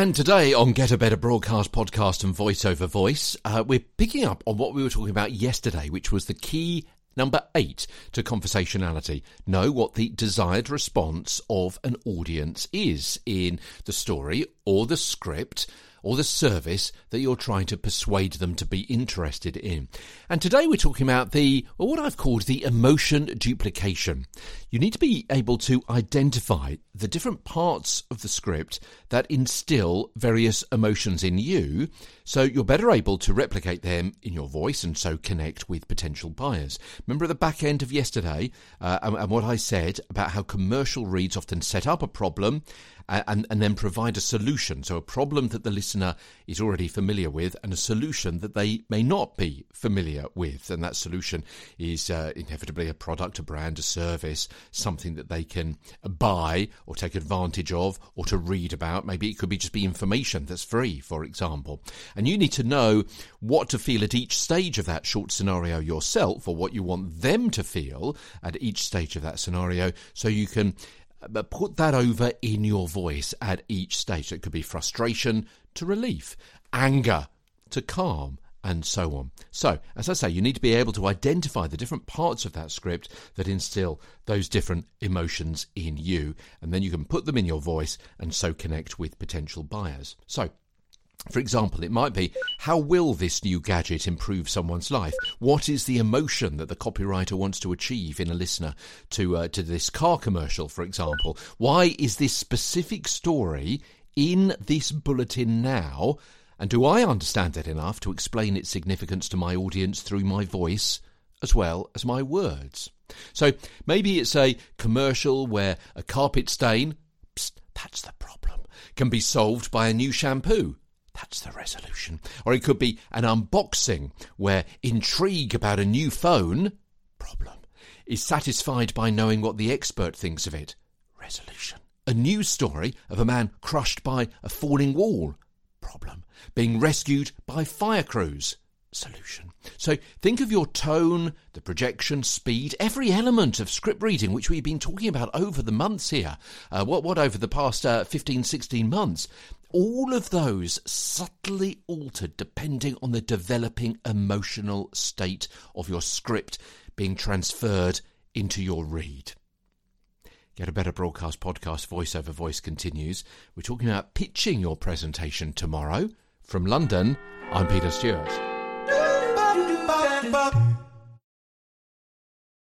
And today on Get a Better Broadcast Podcast and Voice Over Voice, uh, we're picking up on what we were talking about yesterday, which was the key number eight to conversationality. Know what the desired response of an audience is in the story or the script or the service that you're trying to persuade them to be interested in. And today we're talking about the, well, what I've called the emotion duplication. You need to be able to identify the different parts of the script that instill various emotions in you, so you're better able to replicate them in your voice and so connect with potential buyers. Remember at the back end of yesterday uh, and, and what I said about how commercial reads often set up a problem and, and then provide a solution. So, a problem that the listener is already familiar with, and a solution that they may not be familiar with. And that solution is uh, inevitably a product, a brand, a service, something that they can buy or take advantage of or to read about. Maybe it could be just be information that's free, for example. You need to know what to feel at each stage of that short scenario yourself or what you want them to feel at each stage of that scenario so you can but put that over in your voice at each stage. So it could be frustration to relief, anger to calm, and so on. So, as I say, you need to be able to identify the different parts of that script that instill those different emotions in you, and then you can put them in your voice and so connect with potential buyers. So, for example, it might be how will this new gadget improve someone's life? What is the emotion that the copywriter wants to achieve in a listener to uh, to this car commercial, for example? Why is this specific story in this bulletin now? And do I understand it enough to explain its significance to my audience through my voice as well as my words? So maybe it's a commercial where a carpet stain, that's the problem, can be solved by a new shampoo that's the resolution. Or it could be an unboxing where intrigue about a new phone, problem, is satisfied by knowing what the expert thinks of it, resolution. A news story of a man crushed by a falling wall, problem, being rescued by fire crews, solution. So think of your tone, the projection, speed, every element of script reading, which we've been talking about over the months here. Uh, what, what over the past uh, 15, 16 months? All of those subtly altered depending on the developing emotional state of your script being transferred into your read. Get a Better Broadcast podcast voice over voice continues. We're talking about pitching your presentation tomorrow. From London, I'm Peter Stewart. Bop, bop.